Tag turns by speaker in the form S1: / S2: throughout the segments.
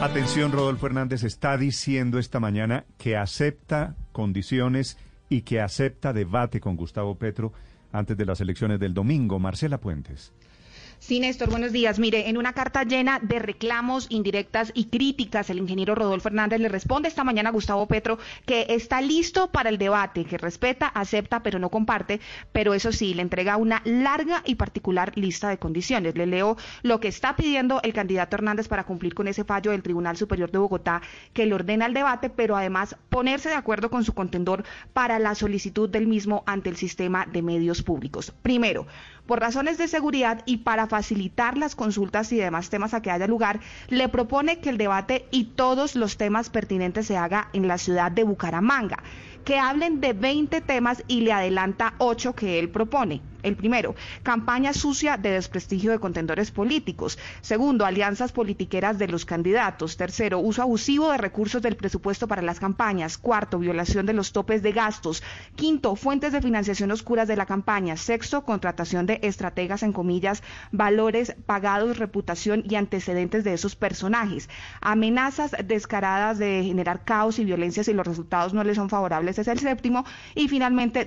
S1: Atención, Rodolfo Hernández está diciendo esta mañana que acepta condiciones y que acepta debate con Gustavo Petro antes de las elecciones del domingo. Marcela Puentes.
S2: Sí, Néstor, buenos días. Mire, en una carta llena de reclamos, indirectas y críticas, el ingeniero Rodolfo Hernández le responde esta mañana a Gustavo Petro que está listo para el debate, que respeta, acepta, pero no comparte, pero eso sí, le entrega una larga y particular lista de condiciones. Le leo lo que está pidiendo el candidato Hernández para cumplir con ese fallo del Tribunal Superior de Bogotá que le ordena el debate, pero además ponerse de acuerdo con su contendor para la solicitud del mismo ante el sistema de medios públicos. Primero, por razones de seguridad y para facilitar las consultas y demás temas a que haya lugar, le propone que el debate y todos los temas pertinentes se haga en la ciudad de Bucaramanga, que hablen de 20 temas y le adelanta 8 que él propone. El primero, campaña sucia de desprestigio de contendores políticos. Segundo, alianzas politiqueras de los candidatos. Tercero, uso abusivo de recursos del presupuesto para las campañas. Cuarto, violación de los topes de gastos. Quinto, fuentes de financiación oscuras de la campaña. Sexto, contratación de estrategas en comillas, valores pagados, reputación y antecedentes de esos personajes. Amenazas descaradas de generar caos y violencia si los resultados no le son favorables es el séptimo. Y finalmente...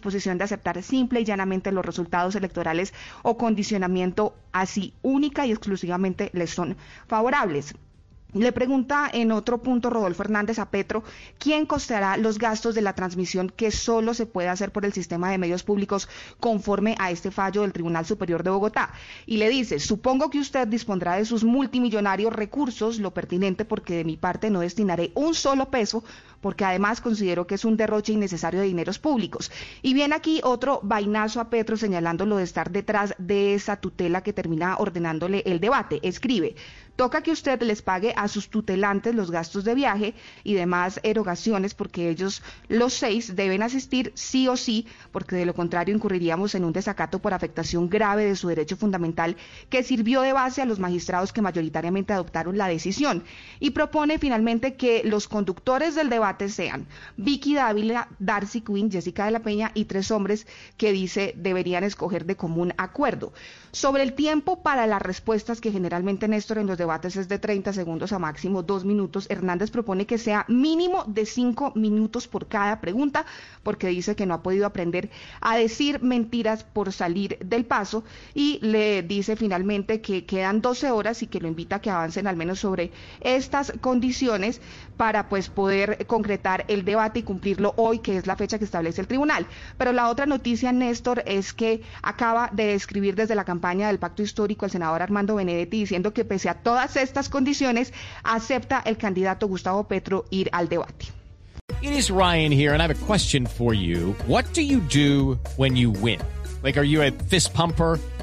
S2: Disposición de aceptar simple y llanamente los resultados electorales o condicionamiento así única y exclusivamente les son favorables. Le pregunta en otro punto Rodolfo Hernández a Petro, ¿quién costeará los gastos de la transmisión que solo se puede hacer por el sistema de medios públicos conforme a este fallo del Tribunal Superior de Bogotá? Y le dice, supongo que usted dispondrá de sus multimillonarios recursos, lo pertinente porque de mi parte no destinaré un solo peso, porque además considero que es un derroche innecesario de dineros públicos. Y viene aquí otro vainazo a Petro señalándolo de estar detrás de esa tutela que termina ordenándole el debate. Escribe, toca que usted les pague a sus tutelantes los gastos de viaje y demás erogaciones porque ellos los seis deben asistir sí o sí porque de lo contrario incurriríamos en un desacato por afectación grave de su derecho fundamental que sirvió de base a los magistrados que mayoritariamente adoptaron la decisión y propone finalmente que los conductores del debate sean Vicky Dávila, Darcy Quinn, Jessica de la Peña y tres hombres que dice deberían escoger de común acuerdo. Sobre el tiempo para las respuestas que generalmente Néstor en los debates es de 30 segundos a máximo dos minutos, Hernández propone que sea mínimo de cinco minutos por cada pregunta, porque dice que no ha podido aprender a decir mentiras por salir del paso y le dice finalmente que quedan 12 horas y que lo invita a que avancen al menos sobre estas condiciones para pues poder concretar el debate y cumplirlo hoy, que es la fecha que establece el tribunal. Pero la otra noticia, Néstor, es que acaba de escribir desde la campaña del pacto histórico el senador Armando Benedetti diciendo que pese a todas estas condiciones, acepta el candidato Gustavo Petro ir al debate.
S3: It is Ryan here, and I have a question for you. What do you do when you win? Like, are you a fist pumper?